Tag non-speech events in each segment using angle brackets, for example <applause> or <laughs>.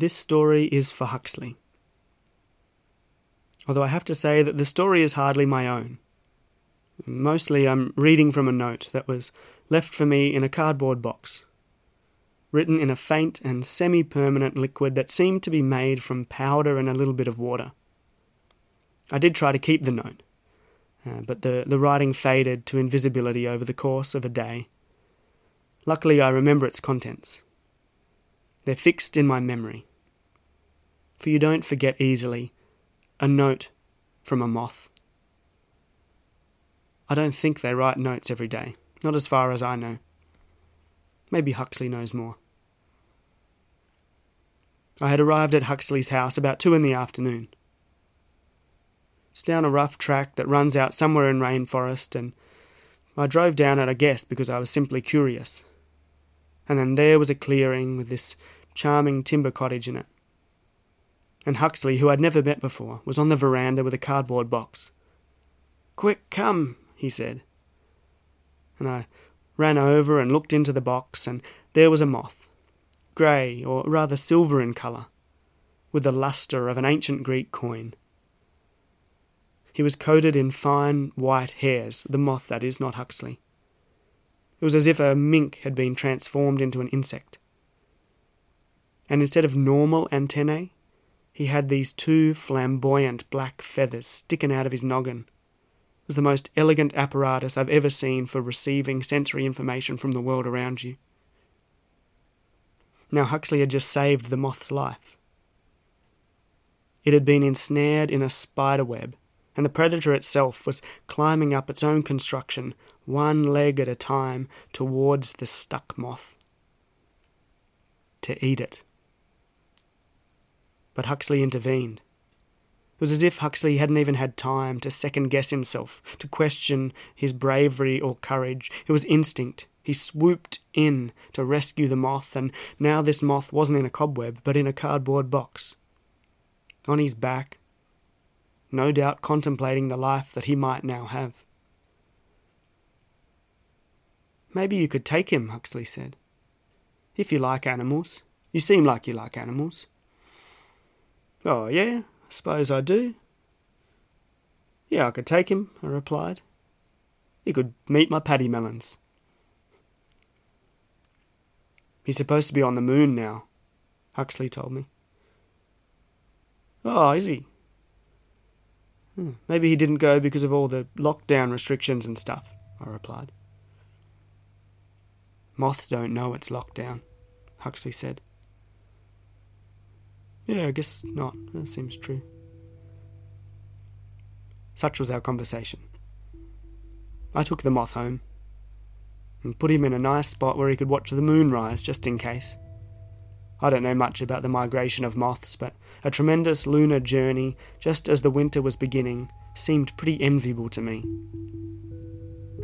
This story is for Huxley. Although I have to say that the story is hardly my own. Mostly I'm reading from a note that was left for me in a cardboard box, written in a faint and semi permanent liquid that seemed to be made from powder and a little bit of water. I did try to keep the note, uh, but the, the writing faded to invisibility over the course of a day. Luckily, I remember its contents. They're fixed in my memory. For you don't forget easily a note from a moth. I don't think they write notes every day, not as far as I know. Maybe Huxley knows more. I had arrived at Huxley's house about two in the afternoon. It's down a rough track that runs out somewhere in rainforest, and I drove down it, I guess, because I was simply curious. And then there was a clearing with this charming timber cottage in it. And Huxley, who I'd never met before, was on the veranda with a cardboard box. Quick, come, he said. And I ran over and looked into the box, and there was a moth, grey, or rather silver in colour, with the lustre of an ancient Greek coin. He was coated in fine white hairs, the moth, that is, not Huxley. It was as if a mink had been transformed into an insect. And instead of normal antennae, he had these two flamboyant black feathers sticking out of his noggin. It was the most elegant apparatus I've ever seen for receiving sensory information from the world around you. Now, Huxley had just saved the moth's life. It had been ensnared in a spider web and the predator itself was climbing up its own construction, one leg at a time, towards the stuck moth. To eat it. But Huxley intervened. It was as if Huxley hadn't even had time to second guess himself, to question his bravery or courage. It was instinct. He swooped in to rescue the moth, and now this moth wasn't in a cobweb, but in a cardboard box. On his back, no doubt contemplating the life that he might now have. Maybe you could take him, Huxley said. If you like animals. You seem like you like animals. Oh, yeah, I suppose I do. Yeah, I could take him, I replied. He could meet my Pademelons. He's supposed to be on the moon now, Huxley told me. Oh, is he? Hmm, maybe he didn't go because of all the lockdown restrictions and stuff, I replied. Moths don't know it's lockdown, Huxley said. Yeah, I guess not. That seems true. Such was our conversation. I took the moth home and put him in a nice spot where he could watch the moon rise just in case. I don't know much about the migration of moths, but a tremendous lunar journey, just as the winter was beginning, seemed pretty enviable to me.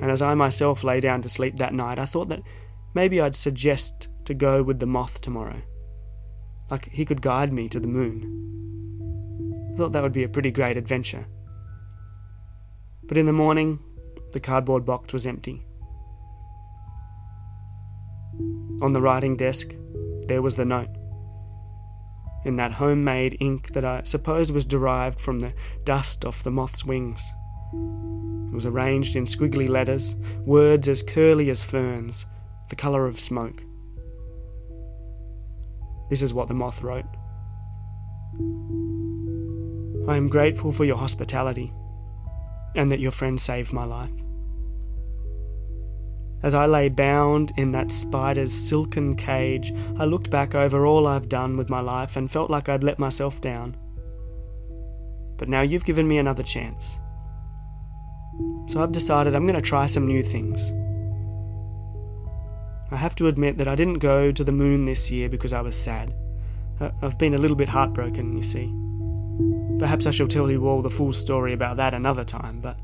And as I myself lay down to sleep that night, I thought that maybe I'd suggest to go with the moth tomorrow. Like he could guide me to the moon. I thought that would be a pretty great adventure. But in the morning, the cardboard box was empty. On the writing desk, there was the note. In that homemade ink that I suppose was derived from the dust off the moth's wings. It was arranged in squiggly letters, words as curly as ferns, the colour of smoke. This is what the moth wrote I am grateful for your hospitality and that your friend saved my life. As I lay bound in that spider's silken cage, I looked back over all I've done with my life and felt like I'd let myself down. But now you've given me another chance. So I've decided I'm going to try some new things. I have to admit that I didn't go to the moon this year because I was sad. I've been a little bit heartbroken, you see. Perhaps I shall tell you all the full story about that another time, but,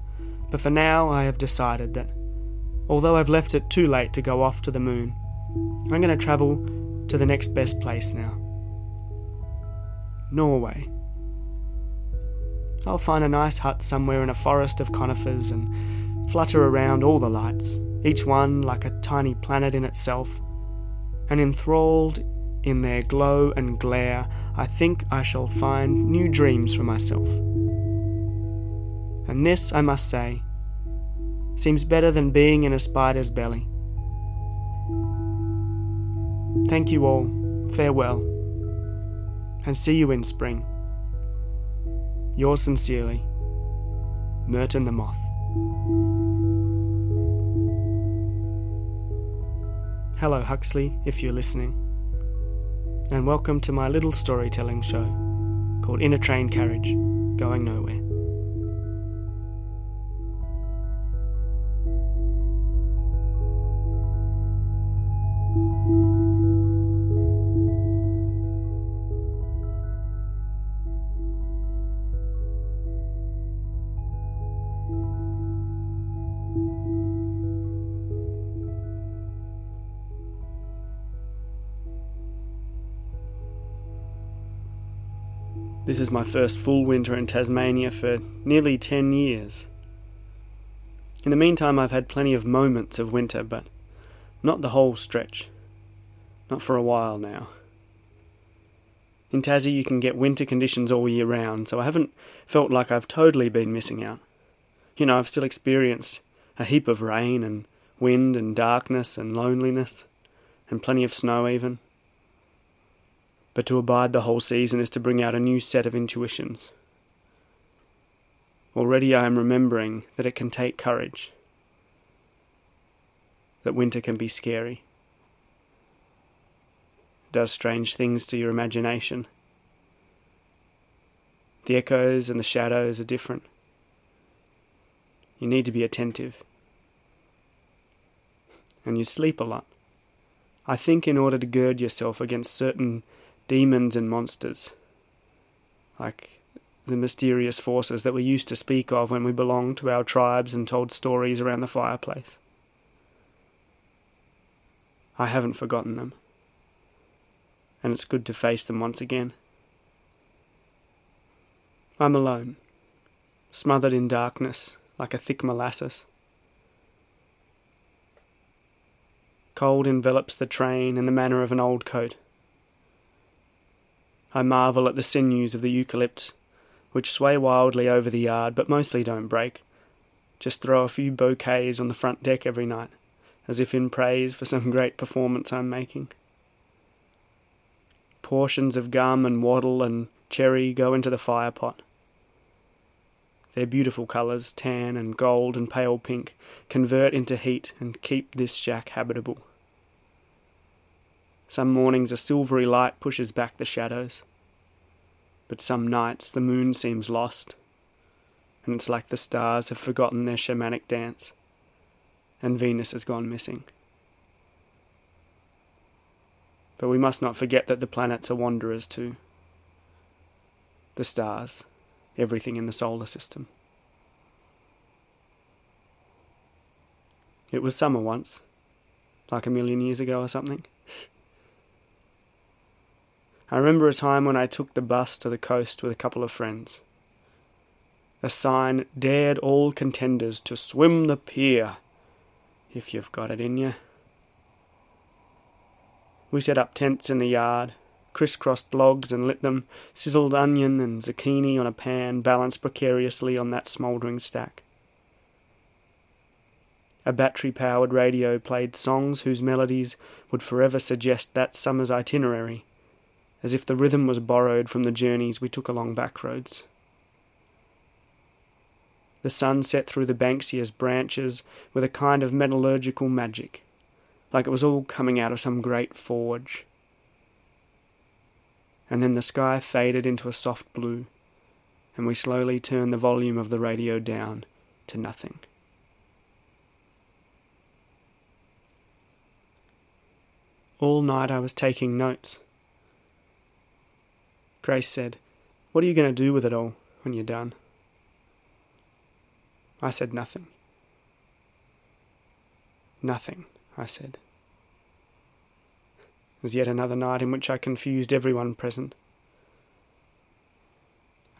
but for now I have decided that although I've left it too late to go off to the moon. I'm going to travel to the next best place now Norway. I'll find a nice hut somewhere in a forest of conifers and flutter around all the lights, each one like a tiny planet in itself, and enthralled in their glow and glare, I think I shall find new dreams for myself. And this, I must say, seems better than being in a spider's belly. Thank you all, farewell, and see you in spring. Yours sincerely, Merton the Moth. Hello, Huxley, if you're listening, and welcome to my little storytelling show called In a Train Carriage Going Nowhere. This is my first full winter in Tasmania for nearly 10 years. In the meantime, I've had plenty of moments of winter, but not the whole stretch. Not for a while now. In Tassie, you can get winter conditions all year round, so I haven't felt like I've totally been missing out. You know, I've still experienced a heap of rain and wind and darkness and loneliness, and plenty of snow even but to abide the whole season is to bring out a new set of intuitions. Already I am remembering that it can take courage, that winter can be scary, does strange things to your imagination. The echoes and the shadows are different. You need to be attentive. And you sleep a lot. I think in order to gird yourself against certain demons and monsters, like the mysterious forces that we used to speak of when we belonged to our tribes and told stories around the fireplace. I haven't forgotten them, and it's good to face them once again. I'm alone, smothered in darkness like a thick molasses. Cold envelops the train in the manner of an old coat. I marvel at the sinews of the eucalypts, which sway wildly over the yard but mostly don't break. Just throw a few bouquets on the front deck every night, as if in praise for some <laughs> great performance I'm making. Portions of gum and wattle and cherry go into the fire pot. Their beautiful colours, tan and gold and pale pink, convert into heat and keep this shack habitable. Some mornings a silvery light pushes back the shadows. But some nights the moon seems lost, and it's like the stars have forgotten their shamanic dance, and Venus has gone missing. But we must not forget that the planets are wanderers too. The stars, everything in the solar system. It was summer once, like a million years ago or something. I remember a time when I took the bus to the coast with a couple of friends. A sign dared all contenders to swim the pier, if you've got it in you. We set up tents in the yard, crisscrossed logs and lit them, sizzled onion and zucchini on a pan balanced precariously on that smouldering stack. A battery powered radio played songs whose melodies would forever suggest that summer's itinerary as if the rhythm was borrowed from the journeys we took along back roads. The sun set through the Banksia's branches with a kind of metallurgical magic, like it was all coming out of some great forge. And then the sky faded into a soft blue, and we slowly turned the volume of the radio down to nothing. All night I was taking notes Grace said, What are you going to do with it all when you're done? I said nothing. Nothing, I said. It was yet another night in which I confused everyone present.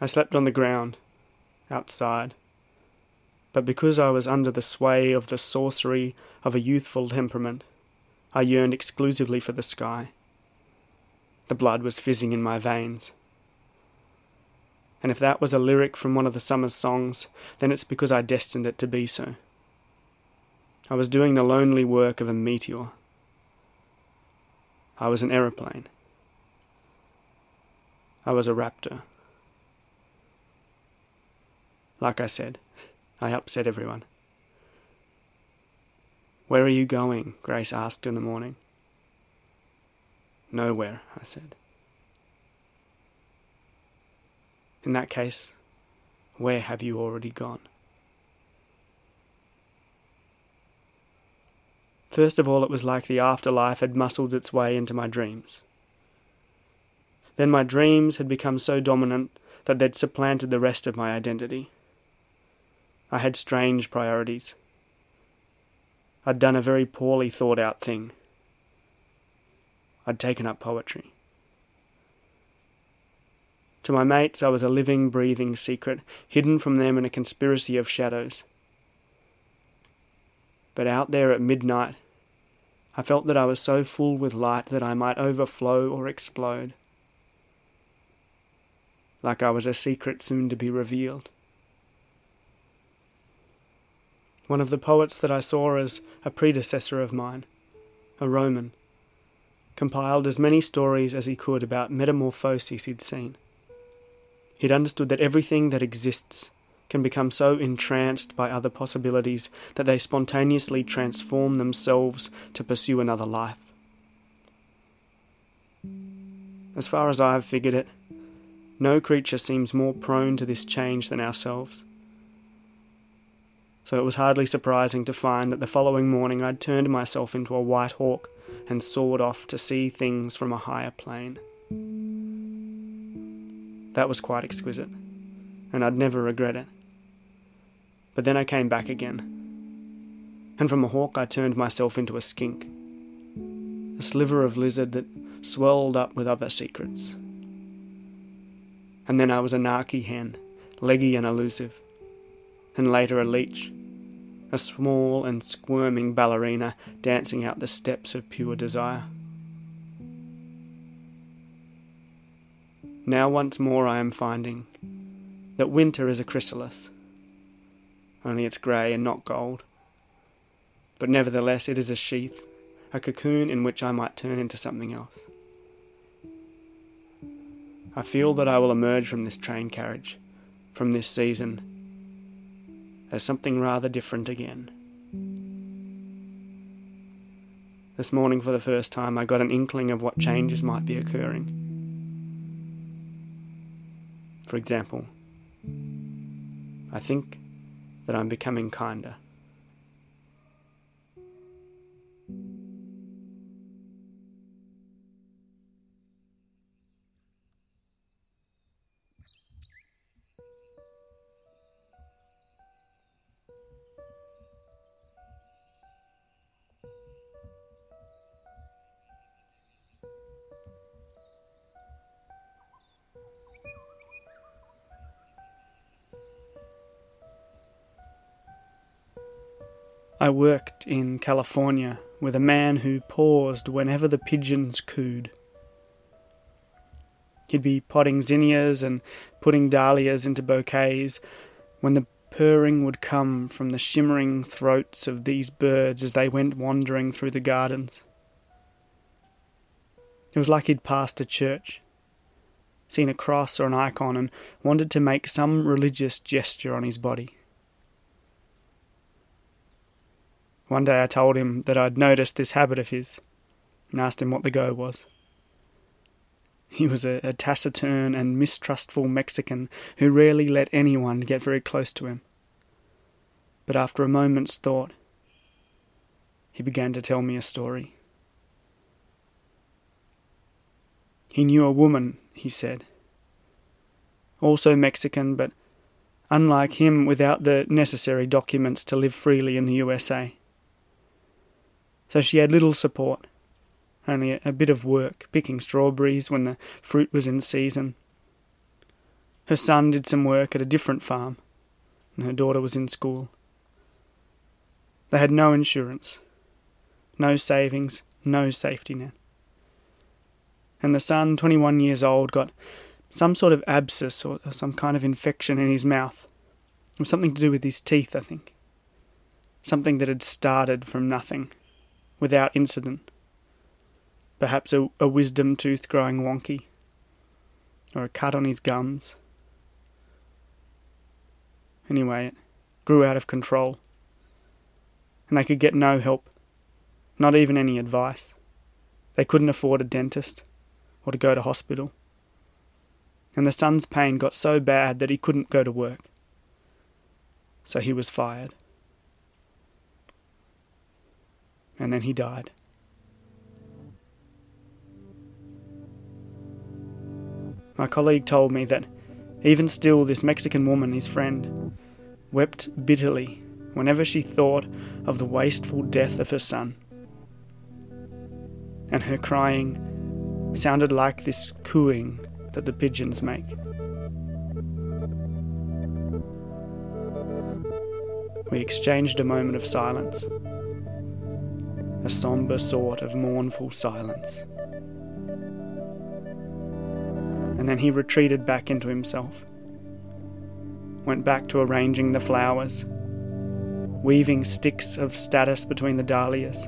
I slept on the ground, outside, but because I was under the sway of the sorcery of a youthful temperament, I yearned exclusively for the sky The blood was fizzing in my veins. And if that was a lyric from one of the summer's songs, then it's because I destined it to be so. I was doing the lonely work of a meteor. I was an aeroplane. I was a raptor. Like I said, I upset everyone. Where are you going? Grace asked in the morning. Nowhere, I said. In that case, where have you already gone? First of all, it was like the afterlife had muscled its way into my dreams. Then my dreams had become so dominant that they'd supplanted the rest of my identity. I had strange priorities. I'd done a very poorly thought out thing. I'd taken up poetry. To my mates, I was a living, breathing secret, hidden from them in a conspiracy of shadows. But out there at midnight, I felt that I was so full with light that I might overflow or explode. Like I was a secret soon to be revealed. One of the poets that I saw as a predecessor of mine, a Roman, compiled as many stories as he could about metamorphoses he'd seen. He'd understood that everything that exists can become so entranced by other possibilities that they spontaneously transform themselves to pursue another life. As far as I've figured it, no creature seems more prone to this change than ourselves. So it was hardly surprising to find that the following morning I'd turned myself into a white hawk and soared off to see things from a higher plane. That was quite exquisite, and I'd never regret it. But then I came back again, and from a hawk I turned myself into a skink, a sliver of lizard that swelled up with other secrets. And then I was a narky hen, leggy and elusive, and later a leech, a small and squirming ballerina dancing out the steps of pure desire. Now once more I am finding that winter is a chrysalis, only it's grey and not gold. But nevertheless it is a sheath, a cocoon in which I might turn into something else. I feel that I will emerge from this train carriage, from this season, as something rather different again. This morning, for the first time, I got an inkling of what changes might be occurring. For example, I think that I'm becoming kinder. I worked in California with a man who paused whenever the pigeons cooed. He'd be potting zinnias and putting dahlias into bouquets when the purring would come from the shimmering throats of these birds as they went wandering through the gardens. It was like he'd passed a church, seen a cross or an icon, and wanted to make some religious gesture on his body. One day I told him that I'd noticed this habit of his and asked him what the go was. He was a, a, taciturn and mistrustful Mexican who rarely let anyone get very close to him. But after a moment's thought, he began to tell me a story. He knew a woman, he said, also Mexican, but unlike him, without the necessary documents to live freely in the USA so she had little support, only a bit of work picking strawberries when the fruit was in season. Her son did some work at a different farm, and her daughter was in school. They had no insurance, no savings, no safety net. And the son, 21 years old, got some sort of abscess or some kind of infection in his mouth. It was something to do with his teeth, I think. Something that had started from nothing, without incident. Perhaps a, a wisdom tooth growing wonky, or a cut on his gums. Anyway, it grew out of control, and they could get no help, not even any advice. They couldn't afford a dentist or to go to hospital. And the son's pain got so bad that he couldn't go to work. So he was fired. And then he died. My colleague told me that even still, this Mexican woman, his friend, wept bitterly whenever she thought of the wasteful death of her son. And her crying sounded like this cooing that the pigeons make. We exchanged a moment of silence, a sombre sort of mournful silence. And then he retreated back into himself, went back to arranging the flowers, weaving sticks of statice between the dahlias,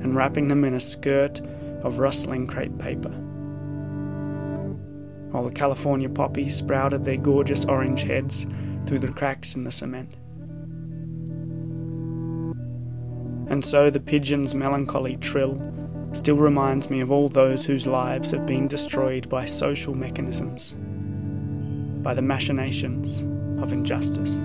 and wrapping them in a skirt of rustling crepe paper while the California poppies sprouted their gorgeous orange heads through the cracks in the cement. And so the pigeon's melancholy trill still reminds me of all those whose lives have been destroyed by social mechanisms, by the machinations of injustice.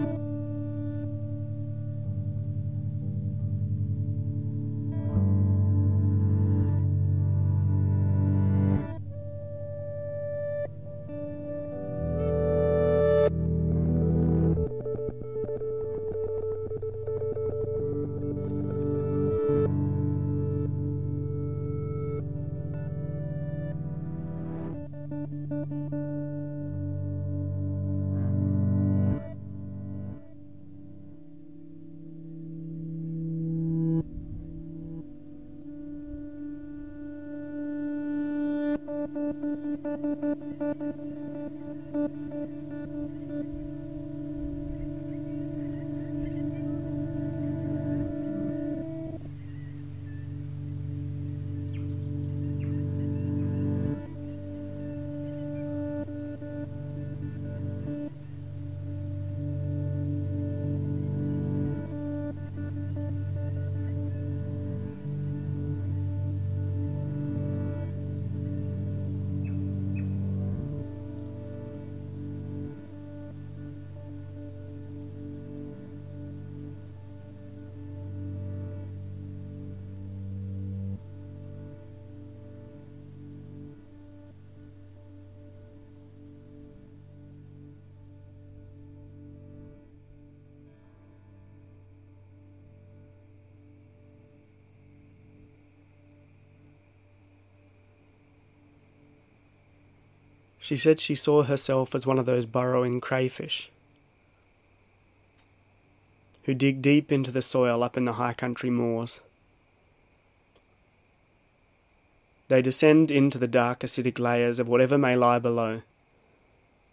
She said she saw herself as one of those burrowing crayfish who dig deep into the soil up in the high country moors. They descend into the dark acidic layers of whatever may lie below,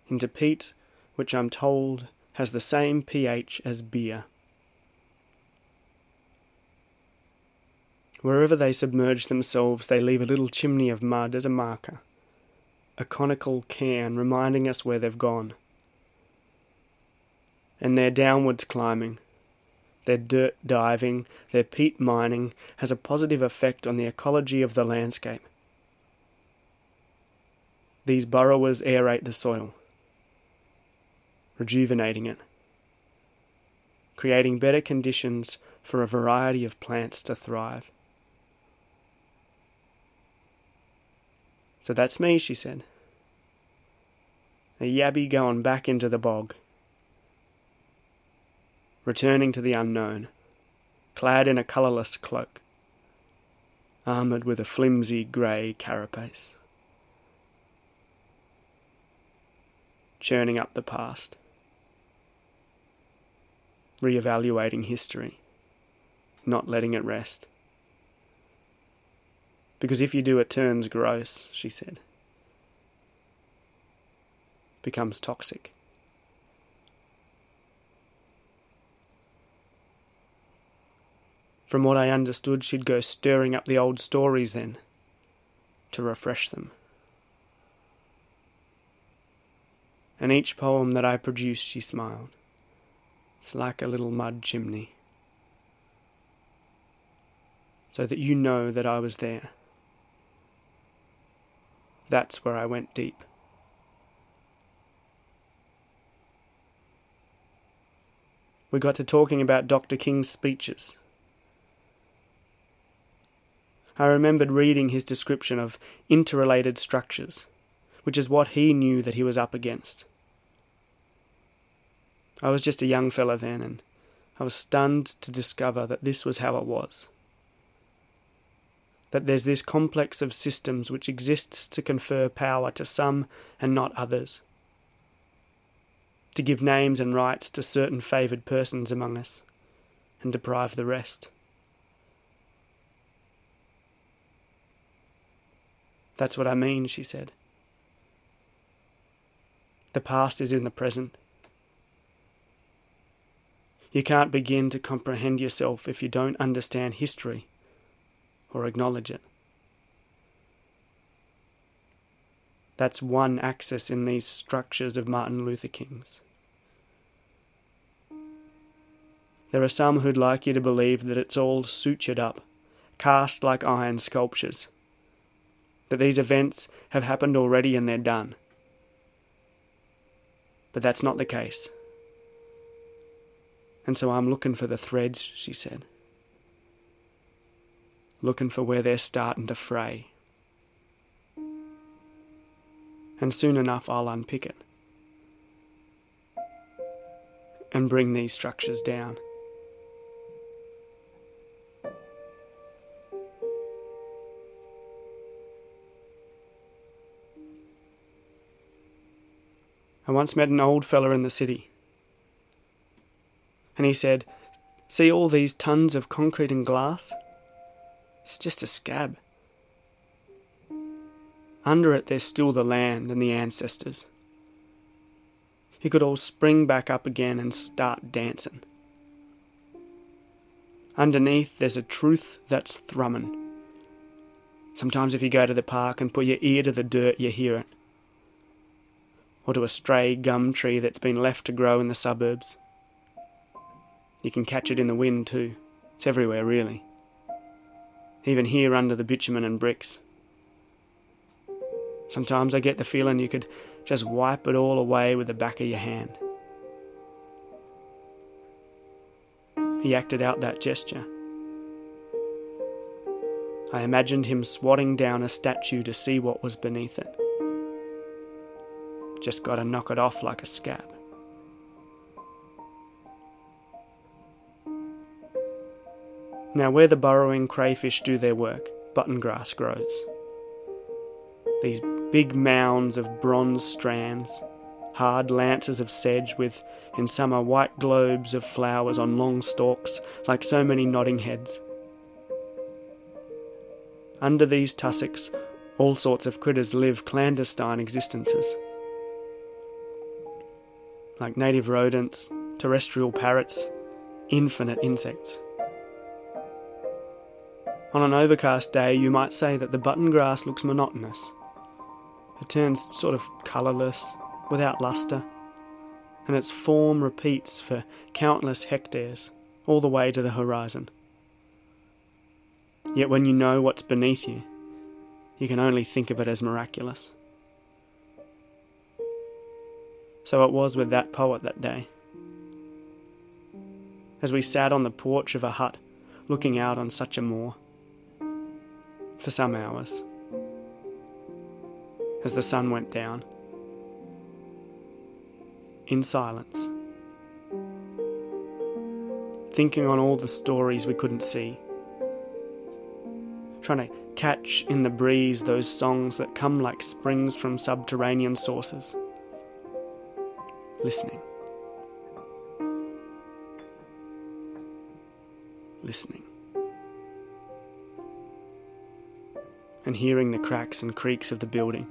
into peat which I'm told has the same pH as beer. Wherever they submerge themselves, they leave a little chimney of mud as a marker a conical cairn reminding us where they've gone. And their downwards climbing, their dirt diving, their peat mining has a positive effect on the ecology of the landscape. These burrowers aerate the soil, rejuvenating it, creating better conditions for a variety of plants to thrive. So that's me, she said. A yabby going back into the bog. Returning to the unknown, clad in a colourless cloak, armoured with a flimsy grey carapace. Churning up the past. Re-evaluating history, not letting it rest. Because if you do, it turns gross, she said. Becomes toxic. From what I understood, she'd go stirring up the old stories then, to refresh them. And each poem that I produced, she smiled. It's like a little mud chimney. So that you know that I was there. That's where I went deep. We got to talking about Dr. King's speeches. I remembered reading his description of interrelated structures, which is what he knew that he was up against. I was just a young fellow then, and I was stunned to discover that this was how it was. That there's this complex of systems which exists to confer power to some and not others, to give names and rights to certain favoured persons among us, and deprive the rest. That's what I mean, she said. The past is in the present. You can't begin to comprehend yourself if you don't understand history or acknowledge it. That's one axis in these structures of Martin Luther King's. There are some who'd like you to believe that it's all sutured up, cast like iron sculptures that these events have happened already and they're done. But that's not the case. And so I'm looking for the threads, she said. Looking for where they're starting to fray. And soon enough I'll unpick it. And bring these structures down. I once met an old fella in the city. And he said, See all these tons of concrete and glass? It's just a scab. Under it, there's still the land and the ancestors. He could all spring back up again and start dancing. Underneath, there's a truth that's thrumming. Sometimes, if you go to the park and put your ear to the dirt, you hear it or to a stray gum tree that's been left to grow in the suburbs. You can catch it in the wind too. It's everywhere, really. Even here under the bitumen and bricks. Sometimes I get the feeling you could just wipe it all away with the back of your hand. He acted out that gesture. I imagined him swatting down a statue to see what was beneath it. Just gotta knock it off like a scab. Now, where the burrowing crayfish do their work, button grass grows. These big mounds of bronze strands, hard lances of sedge with, in summer, white globes of flowers on long stalks, like so many nodding heads. Under these tussocks, all sorts of critters live clandestine existences like native rodents, terrestrial parrots, infinite insects. On an overcast day, you might say that the button grass looks monotonous. It turns sort of colourless, without lustre, and its form repeats for countless hectares, all the way to the horizon. Yet when you know what's beneath you, you can only think of it as miraculous. So it was with that poet that day. As we sat on the porch of a hut, looking out on such a moor, for some hours, as the sun went down, in silence, thinking on all the stories we couldn't see, trying to catch in the breeze those songs that come like springs from subterranean sources listening. Listening. And hearing the cracks and creaks of the building.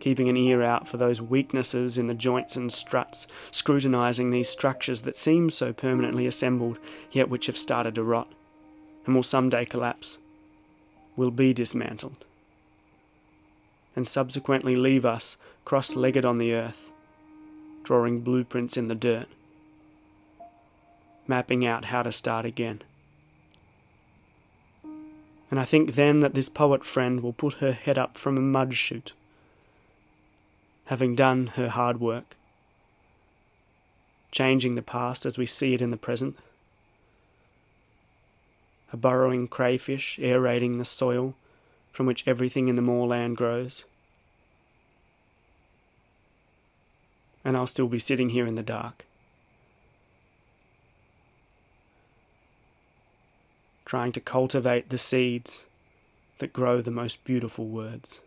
Keeping an ear out for those weaknesses in the joints and struts, scrutinising these structures that seem so permanently assembled, yet which have started to rot, and will some day collapse, will be dismantled, and subsequently leave us cross legged on the earth, drawing blueprints in the dirt, mapping out how to start again. And I think then that this poet friend will put her head up from a mud chute, having done her hard work, changing the past as we see it in the present. A burrowing crayfish aerating the soil from which everything in the moorland grows. And I'll still be sitting here in the dark. Trying to cultivate the seeds that grow the most beautiful words.